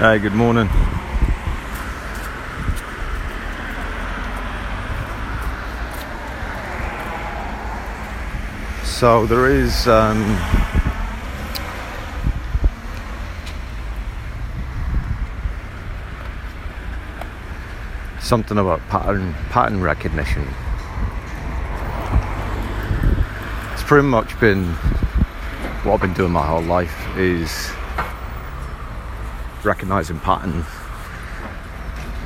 Hey, good morning. So there is um, something about pattern pattern recognition. It's pretty much been what I've been doing my whole life is recognizing patterns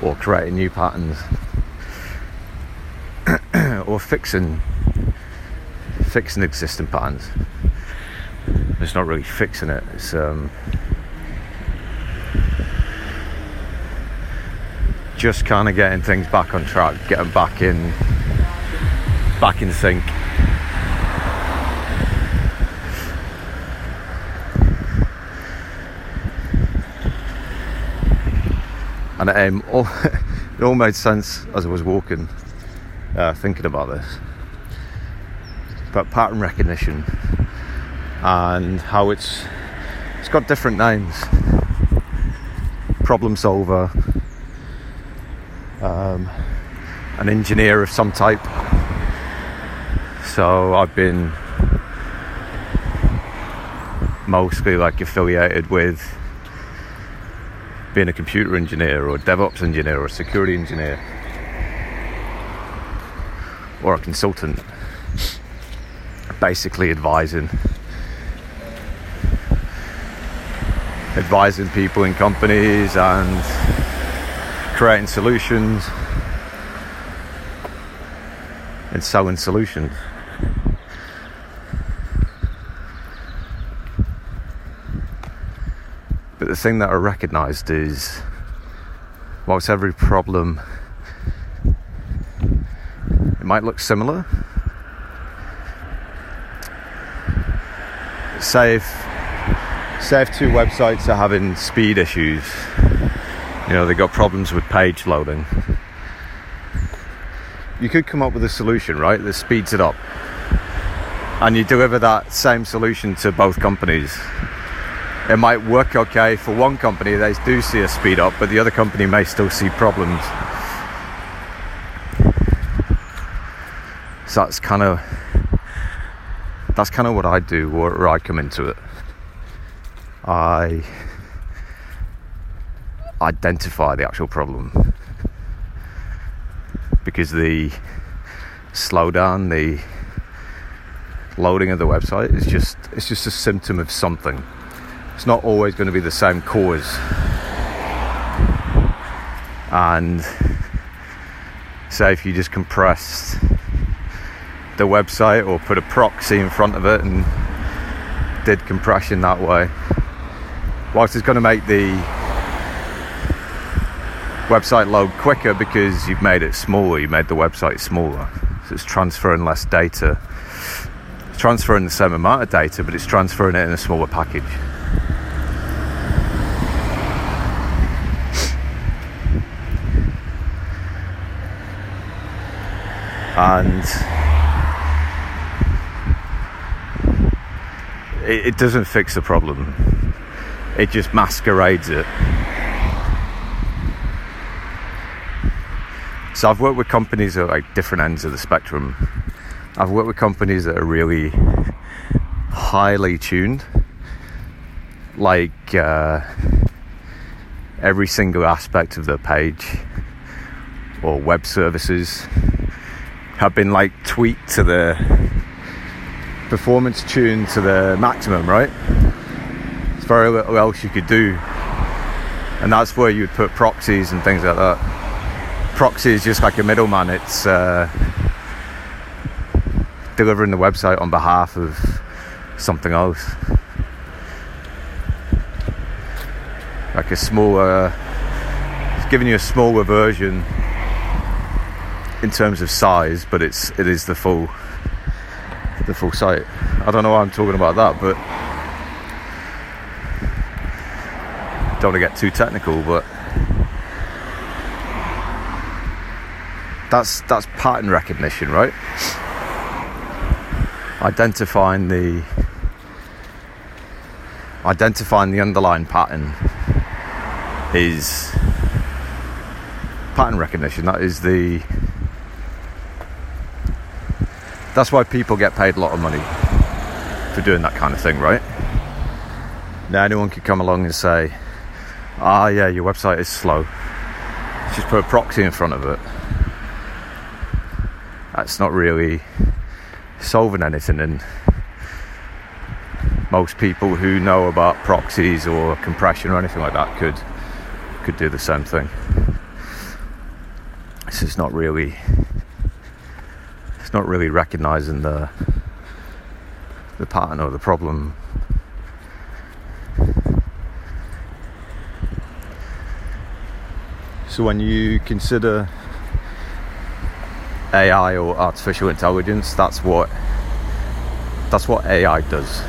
or creating new patterns or fixing fixing existing patterns. It's not really fixing it. It's um, just kind of getting things back on track, getting back in back in sync. And it, um, all, it all made sense as I was walking, uh, thinking about this. But pattern recognition and how it's it's got different names. Problem solver, um, an engineer of some type. So I've been mostly like affiliated with being a computer engineer or a DevOps engineer or a security engineer or a consultant, basically advising advising people in companies and creating solutions and selling solutions. The thing that I recognised is, whilst every problem it might look similar, say if say if two websites are having speed issues, you know they've got problems with page loading. You could come up with a solution, right, that speeds it up, and you deliver that same solution to both companies it might work okay for one company, they do see a speed up, but the other company may still see problems. So that's kind of that's kind of what I do where I come into it. I identify the actual problem because the slowdown, the loading of the website is just it's just a symptom of something it's not always going to be the same cause. And say if you just compressed the website or put a proxy in front of it and did compression that way, whilst it's going to make the website load quicker because you've made it smaller, you made the website smaller. So it's transferring less data. It's transferring the same amount of data, but it's transferring it in a smaller package. And it, it doesn't fix the problem. It just masquerades it. So I've worked with companies at like different ends of the spectrum. I've worked with companies that are really highly tuned. Like uh, every single aspect of the page or web services have been like tweaked to the performance tune to the maximum, right? There's very little else you could do. And that's where you would put proxies and things like that. Proxy is just like a middleman, it's uh, delivering the website on behalf of something else. Like a smaller, it's giving you a smaller version in terms of size, but it's it is the full the full site. I don't know why I'm talking about that, but don't want to get too technical, but that's that's pattern recognition, right? Identifying the identifying the underlying pattern is pattern recognition. That is the that's why people get paid a lot of money for doing that kind of thing, right? Now anyone could come along and say, "Ah, yeah, your website is slow." Just put a proxy in front of it. That's not really solving anything, and most people who know about proxies or compression or anything like that could could do the same thing. This is not really not really recognizing the the pattern or the problem. So when you consider AI or artificial intelligence, that's what that's what AI does.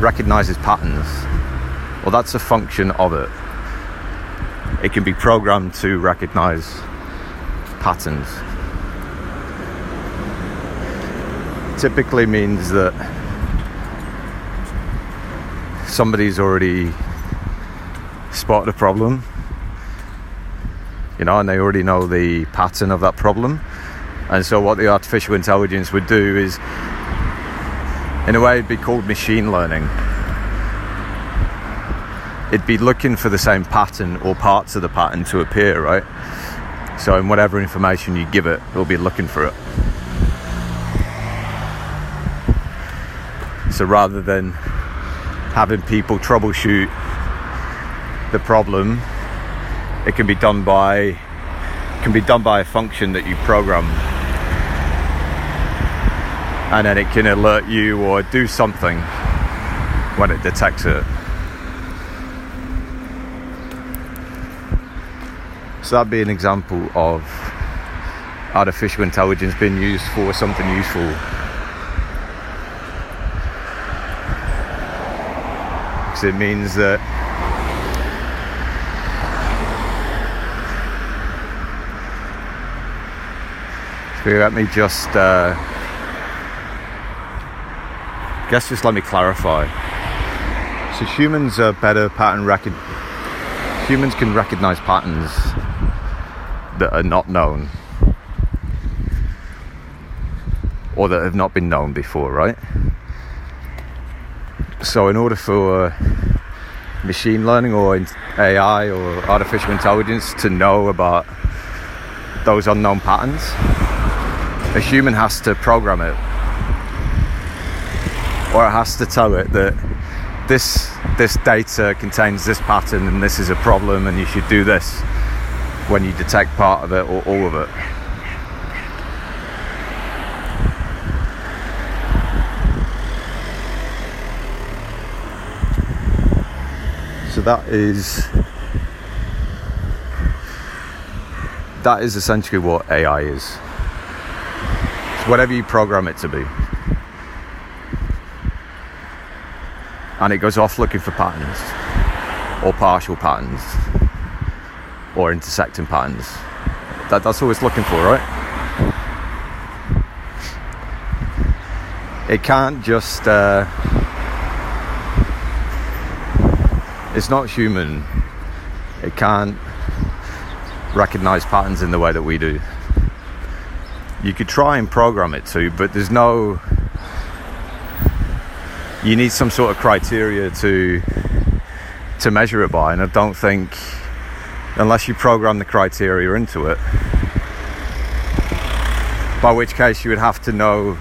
Recognizes patterns. Well that's a function of it. It can be programmed to recognize patterns. Typically means that somebody's already spotted a problem, you know, and they already know the pattern of that problem. And so, what the artificial intelligence would do is, in a way, it'd be called machine learning. It'd be looking for the same pattern or parts of the pattern to appear, right? So, in whatever information you give it, it'll be looking for it. So, rather than having people troubleshoot the problem, it can be done by can be done by a function that you program and then it can alert you or do something when it detects it. So that'd be an example of artificial intelligence being used for something useful. It means that let me just uh, guess just let me clarify. So humans are better pattern record humans can recognize patterns that are not known or that have not been known before, right? So, in order for uh, machine learning or AI or artificial intelligence to know about those unknown patterns, a human has to program it or it has to tell it that this this data contains this pattern and this is a problem and you should do this when you detect part of it or all of it. That is that is essentially what AI is. It's whatever you program it to be. and it goes off looking for patterns or partial patterns or intersecting patterns. That, that's it's looking for, right? It can't just. Uh, it's not human. It can't recognize patterns in the way that we do. You could try and program it to, but there's no you need some sort of criteria to to measure it by and I don't think unless you program the criteria into it by which case you would have to know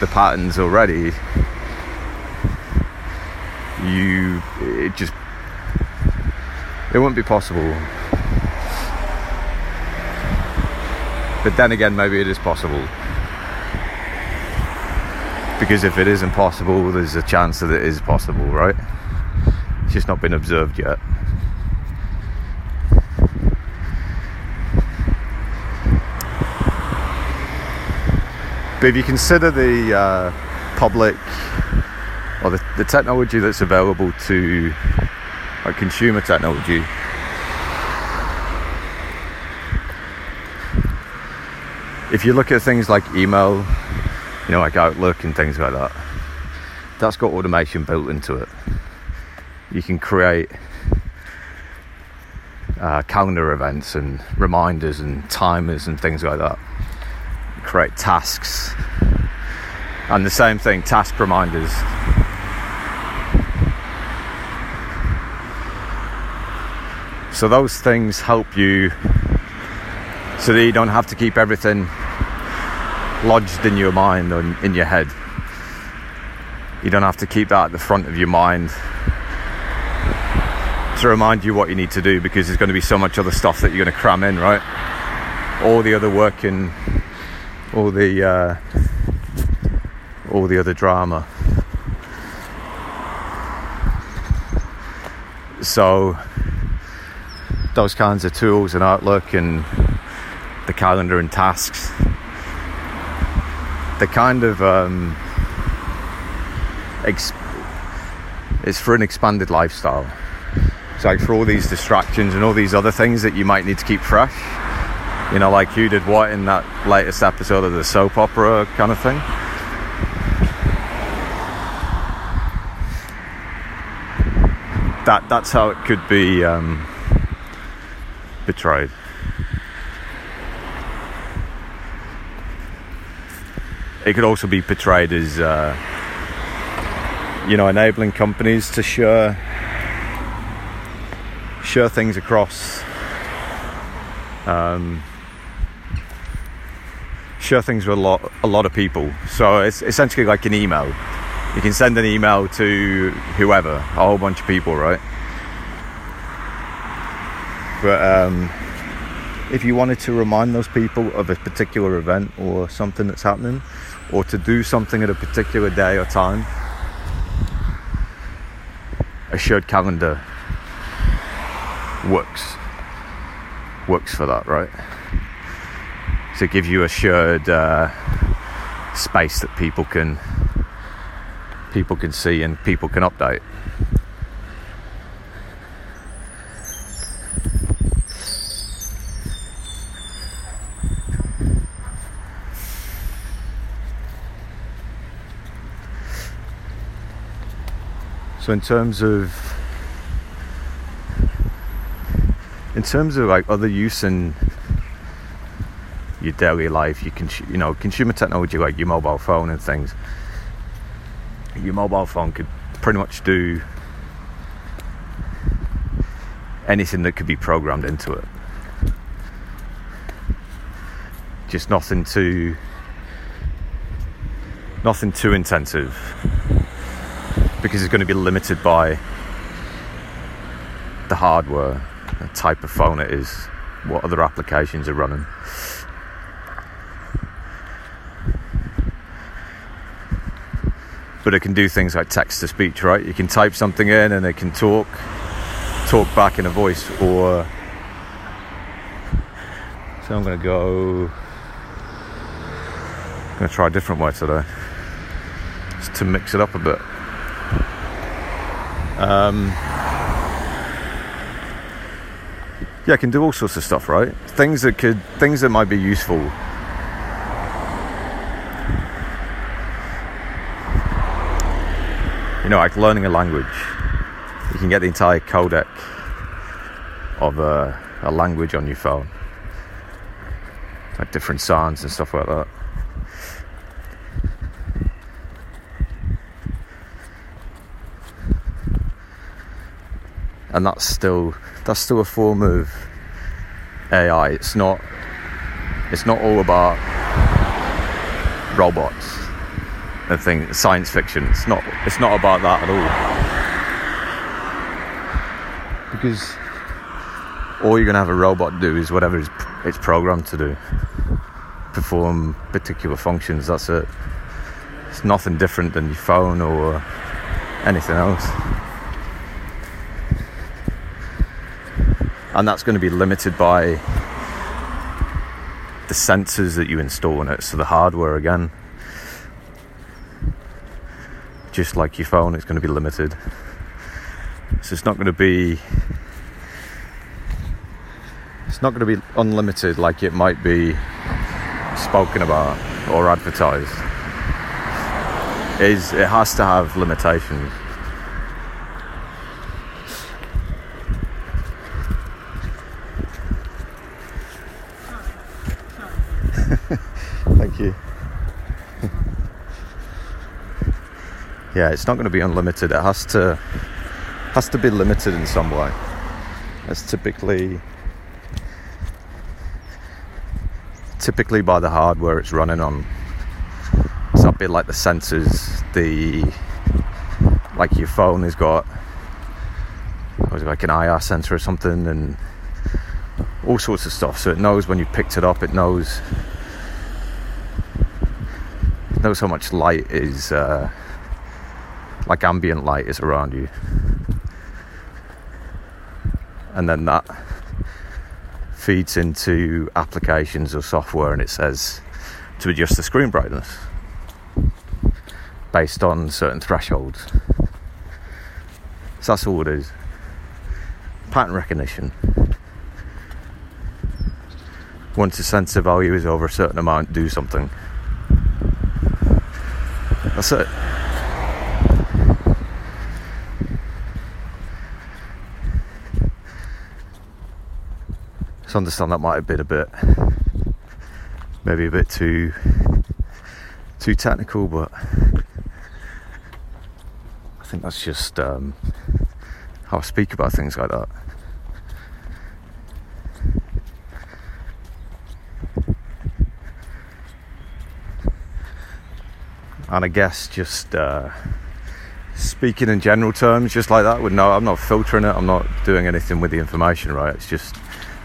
the patterns already you it just it wouldn't be possible but then again maybe it is possible because if it isn't possible, there's a chance that it is possible, right? It's just not been observed yet. But if you consider the uh, public or the, the technology that's available to like consumer technology, if you look at things like email you know, like Outlook and things like that. That's got automation built into it. You can create uh, calendar events and reminders and timers and things like that. Create tasks. And the same thing, task reminders. So those things help you so that you don't have to keep everything lodged in your mind or in your head. You don't have to keep that at the front of your mind to remind you what you need to do because there's going to be so much other stuff that you're going to cram in, right? All the other work and all the uh, all the other drama. So those kinds of tools and Outlook and the calendar and tasks, the kind of um, exp- it's for an expanded lifestyle. It's like for all these distractions and all these other things that you might need to keep fresh. You know, like you did what in that latest episode of the soap opera kind of thing. That that's how it could be um, betrayed. It could also be portrayed as, uh, you know, enabling companies to share share things across. Um, share things with a lot a lot of people. So it's essentially like an email. You can send an email to whoever a whole bunch of people right but um, if you wanted to remind those people of a particular event or something that's happening or to do something at a particular day or time a shared calendar works works for that, right? To give you a shared uh, space that people can people can see and people can update. So in terms of in terms of like other use in your daily life, you can you know consumer technology like your mobile phone and things. Your mobile phone could pretty much do anything that could be programmed into it. Just nothing too nothing too intensive because it's going to be limited by the hardware the type of phone it is, what other applications are running. But it can do things like text to speech, right? You can type something in and it can talk, talk back in a voice, or so I'm going to go. I'm going to try a different way today, just to mix it up a bit. Um, yeah, I can do all sorts of stuff, right? Things that could, things that might be useful. You know, like learning a language. You can get the entire codec of a, a language on your phone, like different sounds and stuff like that. And that's still that's still a form of AI. It's not it's not all about robots and things science fiction. It's not it's not about that at all. Because all you're gonna have a robot do is whatever it's, it's programmed to do. Perform particular functions, that's it. It's nothing different than your phone or anything else. And that's going to be limited by the sensors that you install on it so the hardware again. Just like your phone it's going to be limited. So it's not going to be it's not going to be unlimited like it might be spoken about or advertised. It, is, it has to have limitations yeah, it's not going to be unlimited. It has to has to be limited in some way. It's typically typically by the hardware it's running on. So a bit like the sensors, the like your phone has got was it like an IR sensor or something and all sorts of stuff. So it knows when you picked it up, it knows knows how much light is uh, like ambient light is around you. And then that feeds into applications or software and it says to adjust the screen brightness based on certain thresholds. So that's all it is. Pattern recognition. Once the sensor value is over a certain amount, do something. That's it. So I understand that might have been a bit, maybe a bit too, too technical, but I think that's just um, how I speak about things like that. And I guess just uh, speaking in general terms, just like that, with no, I'm not filtering it, I'm not doing anything with the information, right? It's just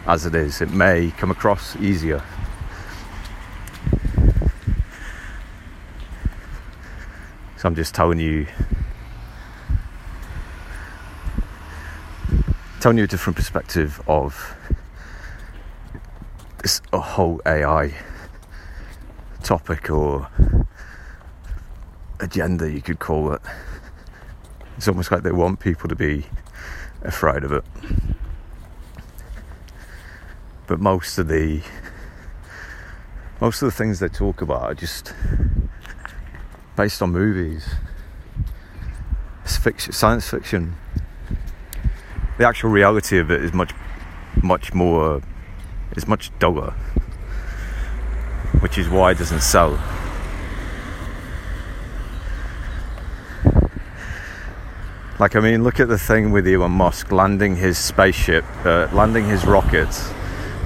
as it is. It may come across easier. So I'm just telling you telling you a different perspective of this whole AI topic or agenda, you could call it. It's almost like they want people to be afraid of it. But most of the most of the things they talk about are just based on movies. It's fiction, science fiction the actual reality of it is much, much more, is much duller, which is why it doesn't sell. Like, I mean, look at the thing with Elon Musk landing his spaceship, uh, landing his rockets.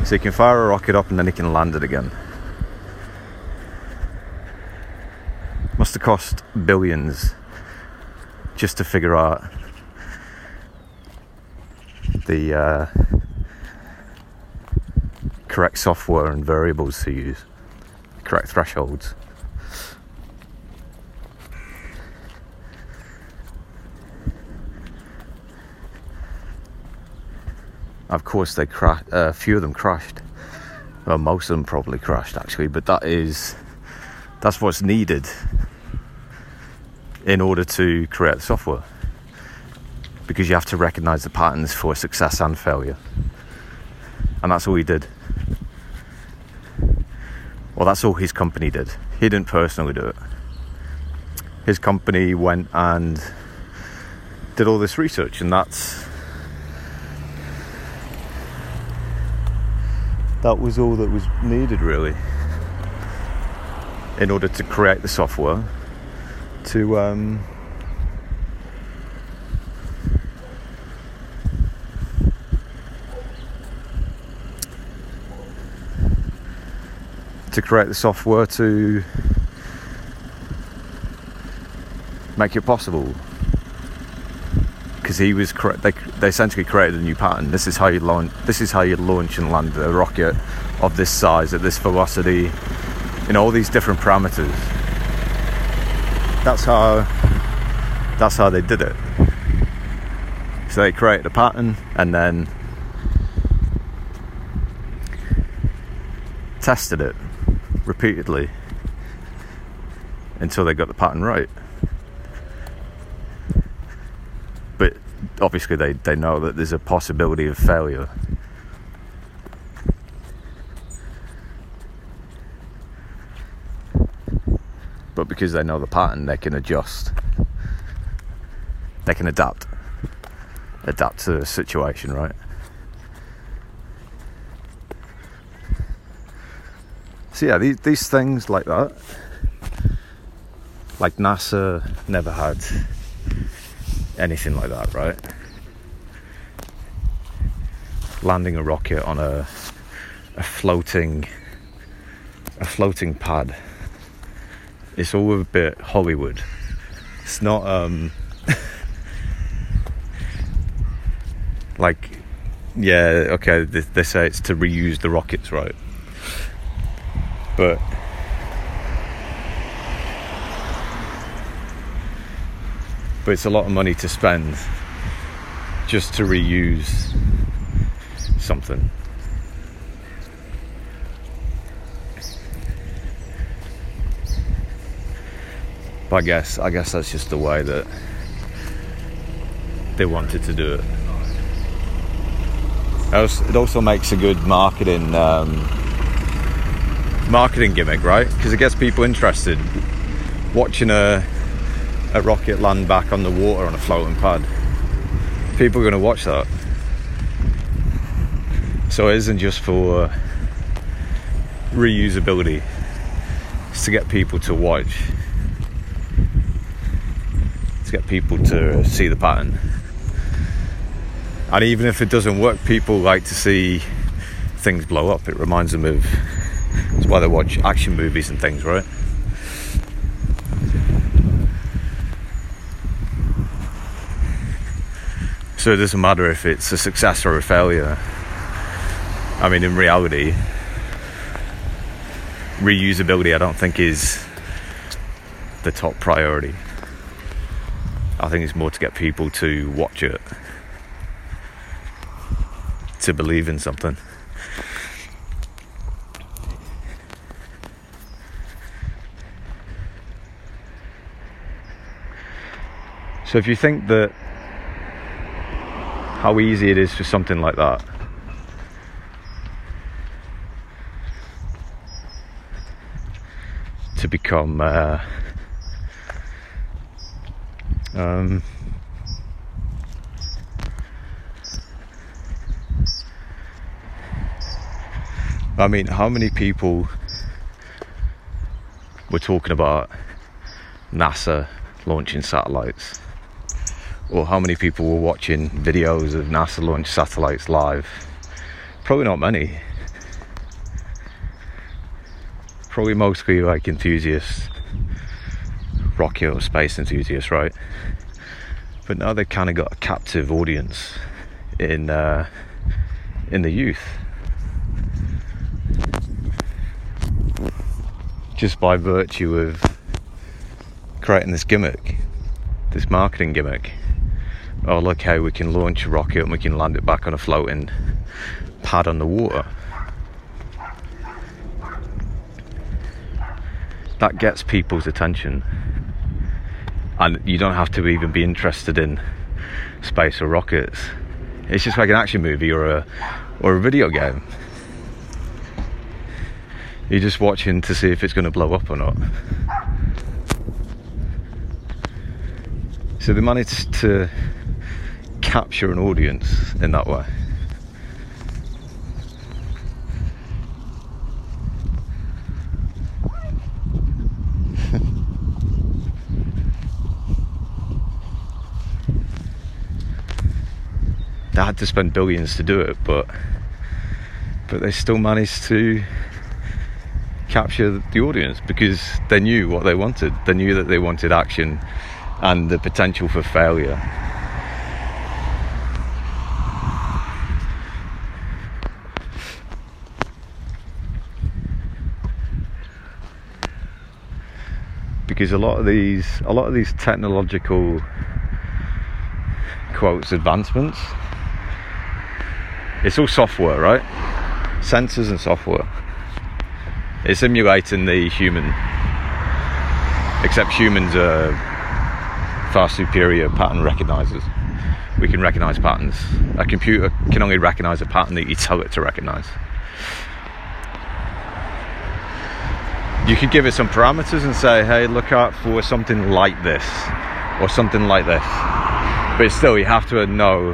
So he can fire a rocket up and then he can land it again. Must have cost billions just to figure out the uh, correct software and variables to use, correct thresholds. Of course, they cra- uh, a few of them crashed. Well, most of them probably crashed actually, but that is that's what's needed in order to create the software because you have to recognize the patterns for success and failure. And that's all he did. Well, that's all his company did. He didn't personally do it. His company went and did all this research, and that's that was all that was needed, really, in order to create the software to um, to create the software to make it possible. Because he was they they essentially created a new pattern. This is how you launch. This is how you launch and land a rocket of this size at this velocity. In all these different parameters. That's how. That's how they did it. So they created a pattern and then tested it repeatedly until they got the pattern right. But obviously, they, they know that there's a possibility of failure. But because they know the pattern, they can adjust. They can adapt. Adapt to the situation, right? So yeah, these, these things like that, like NASA never had anything like that, right? Landing a rocket on a a floating a floating pad. It's all a bit Hollywood. It's not um like yeah, okay, they, they say it's to reuse the rockets, right? But but it's a lot of money to spend just to reuse something. But I guess I guess that's just the way that they wanted to do it. It also makes a good marketing um, marketing gimmick, right? Because it gets people interested. Watching a a rocket land back on the water on a floating pad. People are going to watch that. So it isn't just for reusability. It's to get people to watch. To get people to see the pattern. And even if it doesn't work, people like to see things blow up. It reminds them of. That's why they watch action movies and things, right? So it doesn't matter if it's a success or a failure. I mean, in reality, reusability I don't think is the top priority. I think it's more to get people to watch it, to believe in something. So if you think that how easy it is for something like that. To become uh, um, I mean, how many people were talking about NASA launching satellites? Or how many people were watching videos of NASA launch satellites live? Probably not many. Probably mostly like enthusiasts, rocket or space enthusiasts, right? But now they've kind of got a captive audience in uh, in the youth. Just by virtue of creating this gimmick, this marketing gimmick oh look how we can launch a rocket and we can land it back on a floating pad on the water. That gets people's attention. And you don't have to even be interested in space or rockets. It's just like an action movie or a or a video game. You're just watching to see if it's going to blow up or not. So they managed to capture an audience in that way. they had to spend billions to do it, but but they still managed to capture the audience because they knew what they wanted. They knew that they wanted action and the potential for failure. Because a lot of these a lot of these technological quotes advancements it's all software right? Sensors and software. It's emulating the human except humans are far superior pattern recognizers. We can recognize patterns. A computer can only recognize a pattern that you tell it to recognize you could give it some parameters and say, hey, look out for something like this or something like this. But still, you have to know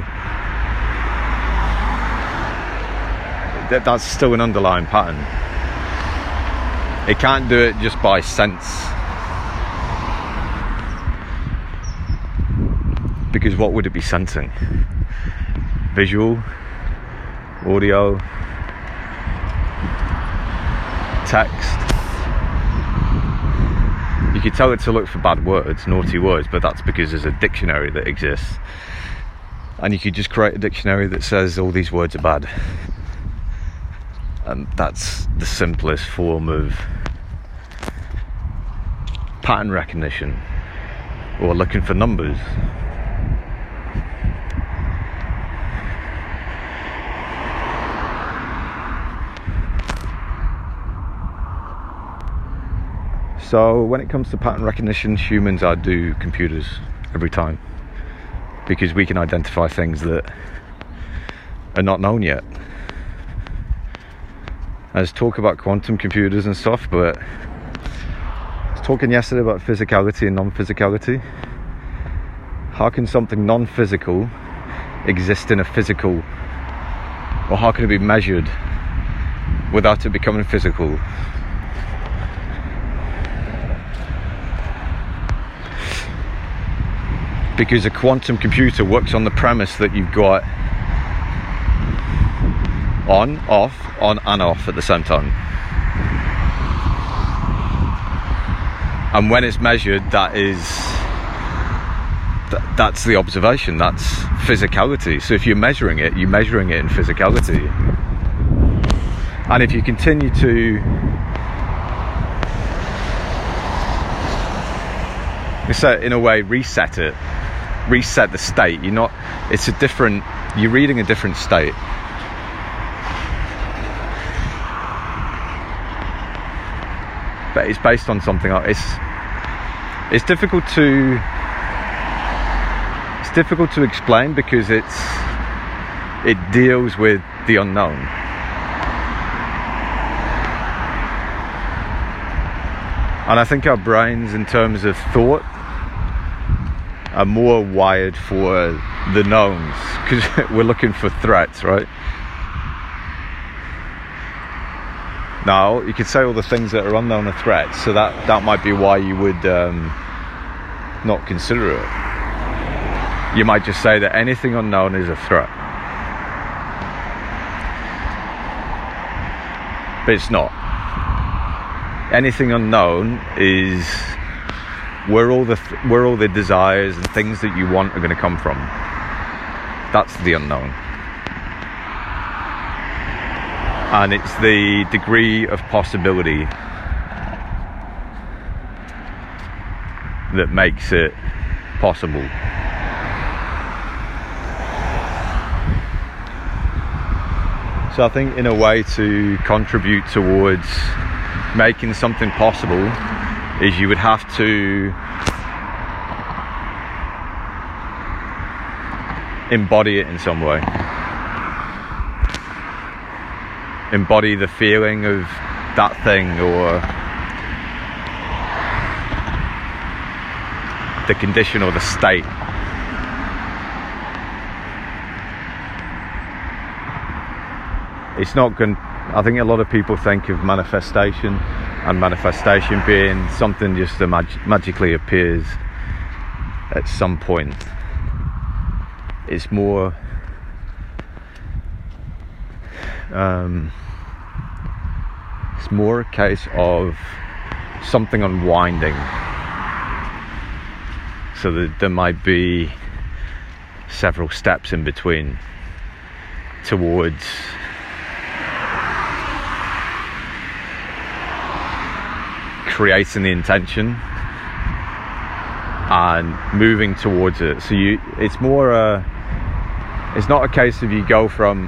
that that's still an underlying pattern. It can't do it just by sense. Because what would it be sensing? Visual, audio, text. You could tell it to look for bad words, naughty words, but that's because there's a dictionary that exists. And you could just create a dictionary that says all these words are bad. And that's the simplest form of pattern recognition or looking for numbers. So, when it comes to pattern recognition, humans outdo computers every time because we can identify things that are not known yet. There's talk about quantum computers and stuff, but I was talking yesterday about physicality and non physicality. How can something non physical exist in a physical, or how can it be measured without it becoming physical? Because a quantum computer works on the premise that you've got on, off, on, and off at the same time. And when it's measured, that is th- that's the observation. That's physicality. So if you're measuring it, you're measuring it in physicality. And if you continue to so in a way reset it reset the state. You're not. It's a different. You're reading a different state. But it's based on something. It's it's difficult to it's difficult to explain because it's it deals with the unknown. And I think our brains, in terms of thought, are more wired for the knowns because we're looking for threats, right? Now, you could say all the things that are unknown are threats, so that, that might be why you would um, not consider it. You might just say that anything unknown is a threat. But it's not. Anything unknown is where all the th- where all the desires and things that you want are going to come from. That's the unknown. And it's the degree of possibility that makes it possible. So I think in a way to contribute towards making something possible is you would have to embody it in some way. Embody the feeling of that thing or the condition or the state. It's not going. I think a lot of people think of manifestation and manifestation being something just magically appears at some point. It's more um, it's more a case of something unwinding. So that there might be several steps in between towards creating the intention and moving towards it. So you, it's more a, it's not a case of you go from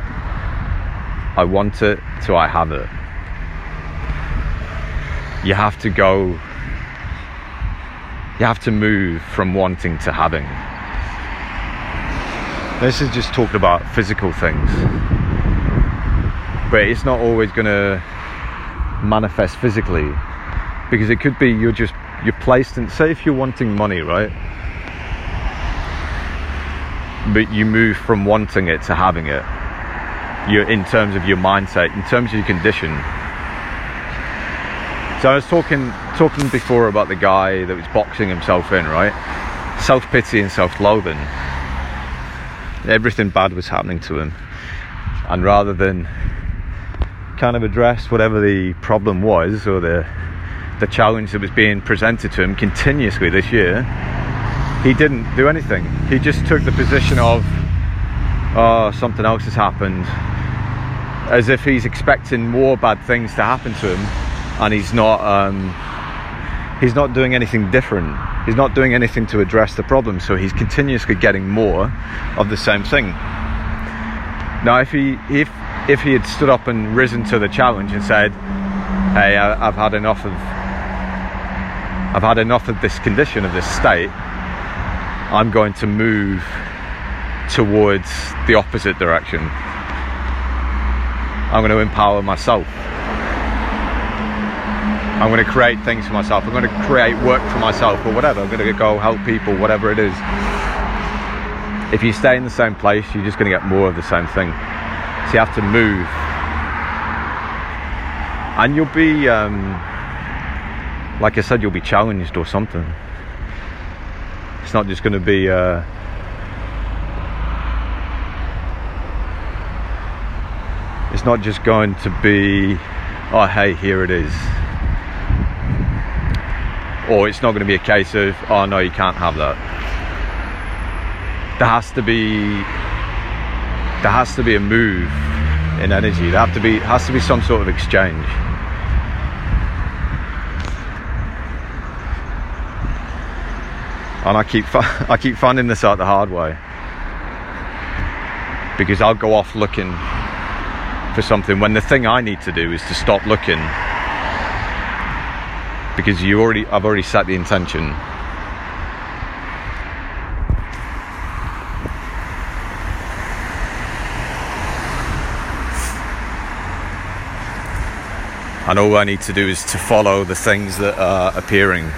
I want it to I have it. You have to go, you have to move from wanting to having. This is just talking about physical things, but it's not always going to manifest physically because it could be you're just you're placed in say if you're wanting money right? But you move from wanting it to having it. You're in terms of your mindset in terms of your condition. So i was talking talking before about the guy that was boxing himself in right? Self-pity and self-loathing. Everything bad was happening to him. And rather than kind of address whatever the problem was or the the challenge that was being presented to him continuously this year, he didn't do anything. He just took the position of, oh, something else has happened, as if he's expecting more bad things to happen to him, and he's not. Um, he's not doing anything different. He's not doing anything to address the problem, so he's continuously getting more of the same thing. Now, if he if if he had stood up and risen to the challenge and said, "Hey, I, I've had enough of I've had enough of this condition of this state. I'm going to move towards the opposite direction. I'm going to empower myself." I'm going to create things for myself. I'm going to create work for myself or whatever. I'm going to go help people, whatever it is. If you stay in the same place, you're just going to get more of the same thing. So you have to move. And you'll be, um, like I said, you'll be challenged or something. It's not just going to be. Uh, it's not just going to be, oh, hey, here it is or it's not going to be a case of oh no you can't have that there has to be there has to be a move in energy there have to be has to be some sort of exchange and I keep I keep finding this out the hard way because I'll go off looking for something when the thing I need to do is to stop looking because you already I've already set the intention. And all I need to do is to follow the things that are appearing.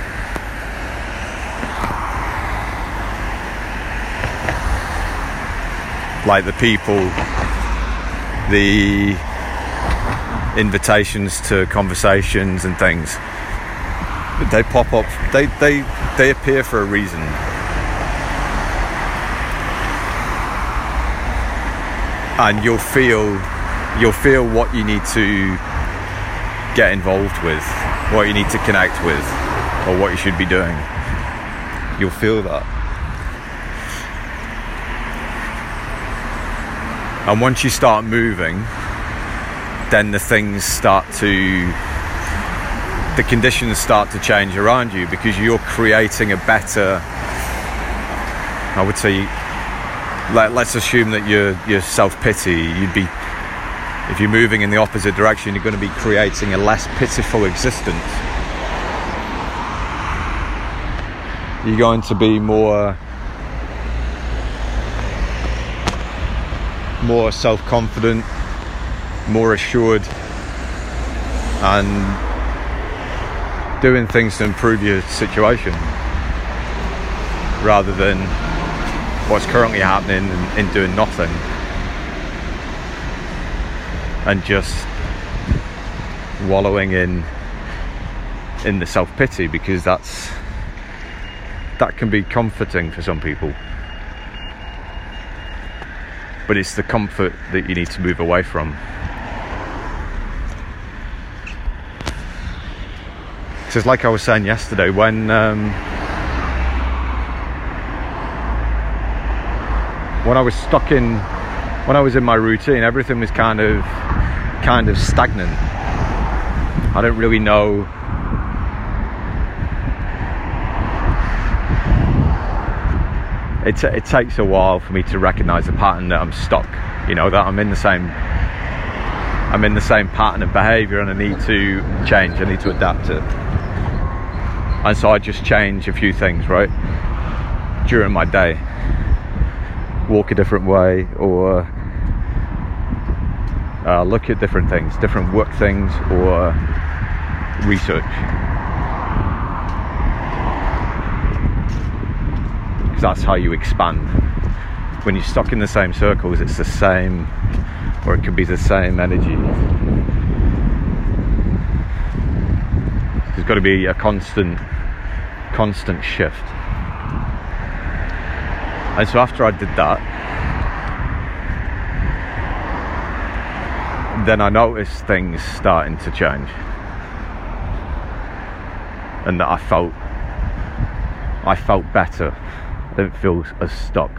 Like the people, the invitations to conversations and things. They pop up they they they appear for a reason. And you'll feel you'll feel what you need to get involved with what you need to connect with or what you should be doing. You'll feel that and once you start moving then the things start to the conditions start to change around you because you're creating a better I would say let, us assume that you're, you're self-pity. You'd be if you're moving in the opposite direction you're going to be creating a less pitiful existence. You're going to be more more self-confident more assured and doing things to improve your situation rather than what's currently happening and, and doing nothing. And just wallowing in in the self-pity because that's that can be comforting for some people but it's the comfort that you need to move away from Because, like I was saying yesterday, when um, when I was stuck in, when I was in my routine, everything was kind of kind of stagnant. I don't really know. It, it takes a while for me to recognize the pattern that I'm stuck. You know that I'm in the same I'm in the same pattern of behavior and I need to change. I need to adapt it and so I just change a few things, right, during my day. Walk a different way or uh, look at different things, different work things or research. that's how you expand. When you're stuck in the same circles, it's the same, or it could be the same energy. There's got to be a constant, constant shift. And so after I did that, then I noticed things starting to change. And that I felt I felt better I didn't feel as stuck.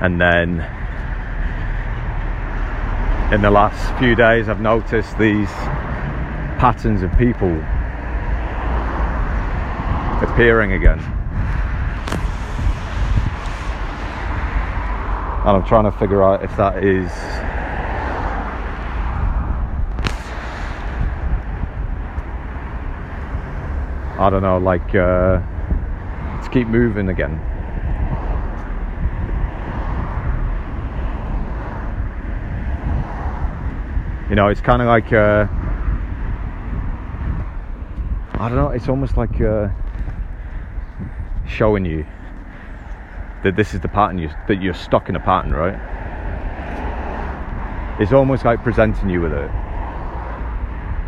And then in the last few days I've noticed these patterns of people appearing again. And I'm trying to figure out if that is I don't know, like uh, keep moving again. You know, it's kind of like uh, I don't know. It's almost like uh, showing you that this is the pattern you that you're stuck in a pattern, right? It's almost like presenting you with it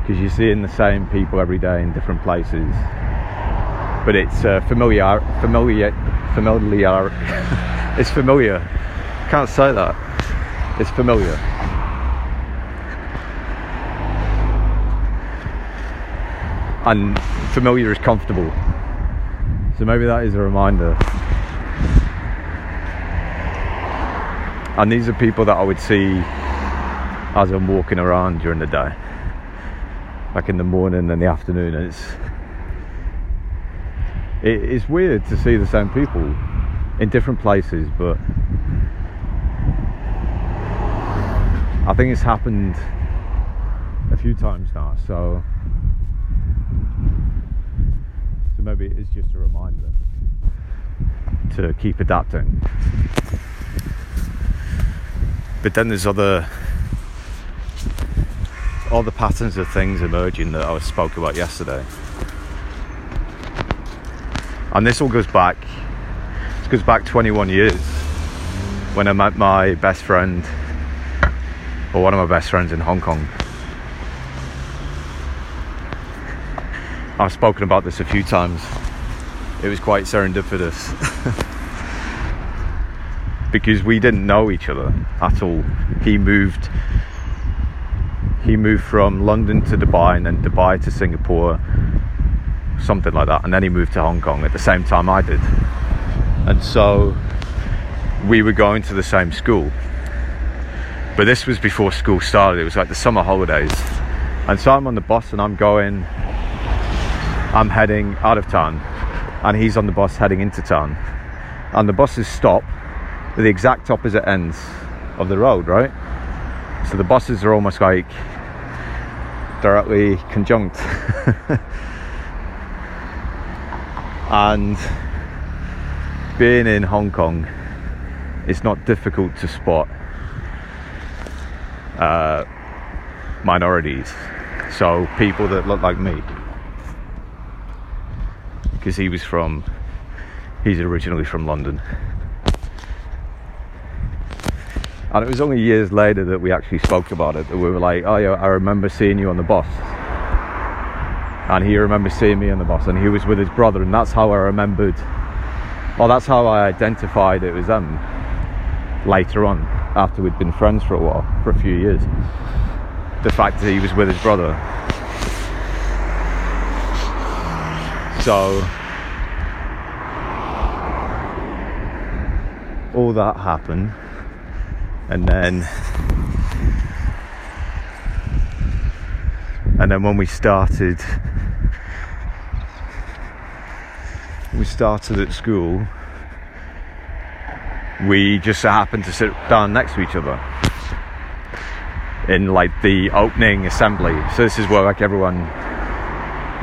because you're seeing the same people every day in different places. But it's uh, familiar, familiar, familiar. it's familiar. Can't say that. It's familiar. And familiar is comfortable. So maybe that is a reminder. And these are people that I would see as I'm walking around during the day like in the morning and the afternoon it's it, it's weird to see the same people in different places but I think it's happened a few times now so so maybe it is just a reminder to keep adapting but then there's other the patterns of things emerging that I spoke about yesterday. And this all goes back, this goes back 21 years when I met my best friend, or one of my best friends in Hong Kong. I've spoken about this a few times. It was quite serendipitous. because we didn't know each other at all. He moved he moved from London to Dubai and then Dubai to Singapore, something like that. And then he moved to Hong Kong at the same time I did. And so we were going to the same school. But this was before school started, it was like the summer holidays. And so I'm on the bus and I'm going, I'm heading out of town. And he's on the bus heading into town. And the buses stop at the exact opposite ends of the road, right? So the buses are almost like directly conjunct. and being in Hong Kong, it's not difficult to spot uh, minorities. So people that look like me. Because he was from, he's originally from London. And it was only years later that we actually spoke about it. That we were like, oh yeah, I remember seeing you on the bus. And he remembers seeing me on the bus, and he was with his brother, and that's how I remembered. Well, that's how I identified it was them. Later on, after we'd been friends for a while, for a few years, the fact that he was with his brother. So all that happened and then and then when we started we started at school we just happened to sit down next to each other in like the opening assembly. So this is where like everyone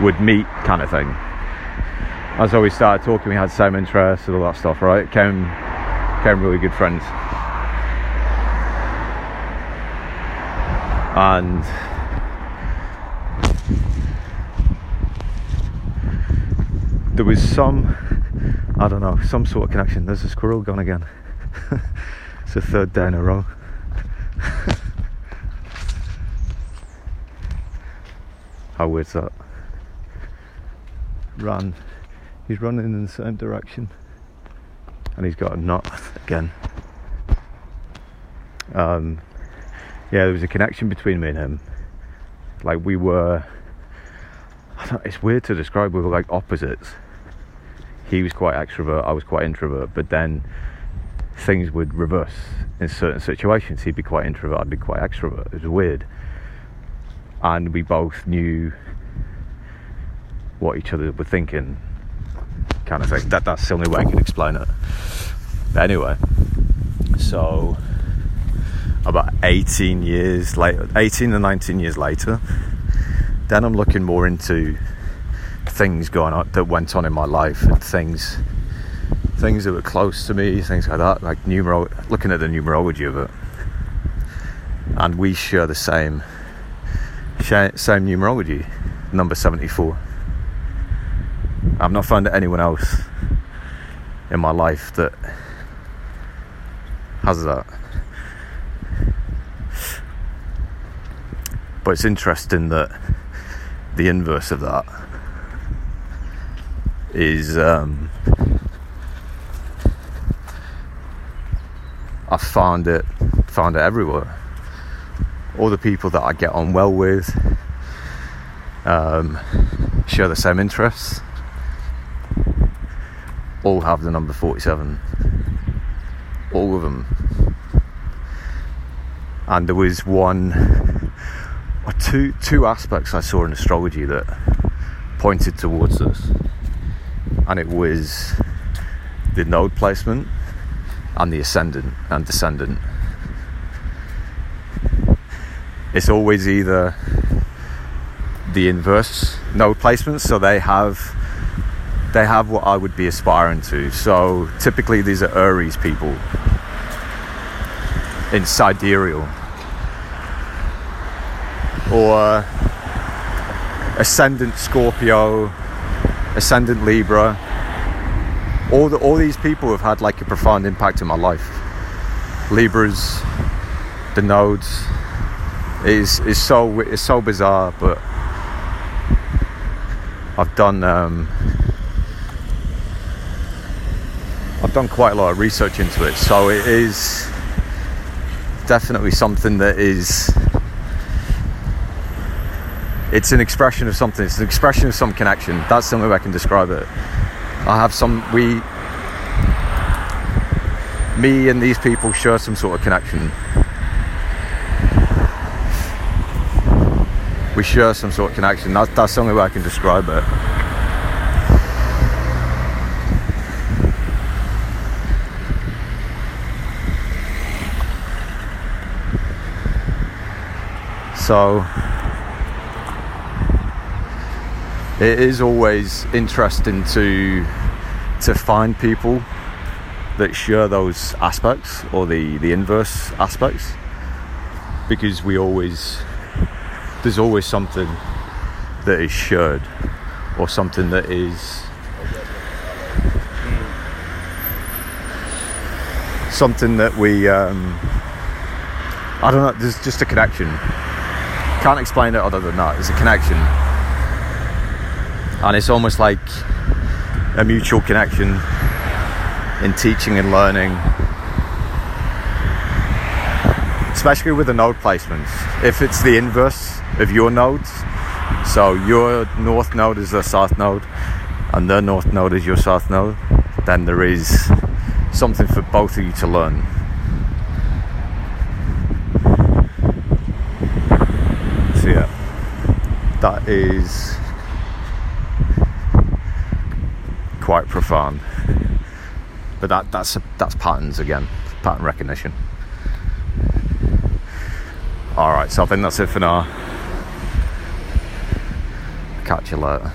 would meet kind of thing. As we started talking. We had same interests and all that stuff right? Came became really good friends. And there was some I don't know some sort of connection. There's a squirrel gone again. It's the third day in a row. How weird's that? Run. He's running in the same direction. And he's got a knot again. Um, yeah, there was a connection between me and him. Like we were, it's weird to describe. We were like opposites. He was quite extrovert. I was quite introvert. But then things would reverse in certain situations. He'd be quite introvert. I'd be quite extrovert. It was weird. And we both knew what each other were thinking, kind of thing. That that's the only way I can explain it. But anyway, so about 18 years later, 18 or 19 years later, then I'm looking more into things going on that went on in my life and things things that were close to me, things like that, like numero looking at the numerology of it. And we share the same same numerology, number 74. I've not found anyone else in my life that has that. But it's interesting that the inverse of that is um, I found it found it everywhere. All the people that I get on well with um, share the same interests. All have the number 47. All of them. And there was one or two two aspects I saw in astrology that pointed towards this. And it was the node placement and the ascendant and descendant. It's always either the inverse node placements, so they have they have what I would be aspiring to. So typically these are Aries people in sidereal or uh, ascendant Scorpio, ascendant Libra. All the, all these people have had like a profound impact in my life. Libras, the nodes, is is so it's so bizarre, but I've done um, I've done quite a lot of research into it, so it is definitely something that is it's an expression of something. It's an expression of some connection. That's the only way I can describe it. I have some we me and these people share some sort of connection. We share some sort of connection. That's, that's the only way I can describe it. So it is always interesting to to find people that share those aspects or the the inverse aspects because we always there's always something that is shared or something that is something that we um, I don't know there's just a connection. Can't explain it other than that. There's a connection and it's almost like a mutual connection in teaching and learning. Especially with the node placements. If it's the inverse of your nodes so your north node is the south node and their north node is your south node then there is something for both of you to learn. So yeah. That is quite profound. But that that's that's patterns again, pattern recognition. All right, so I think that's it for now. Catch you later.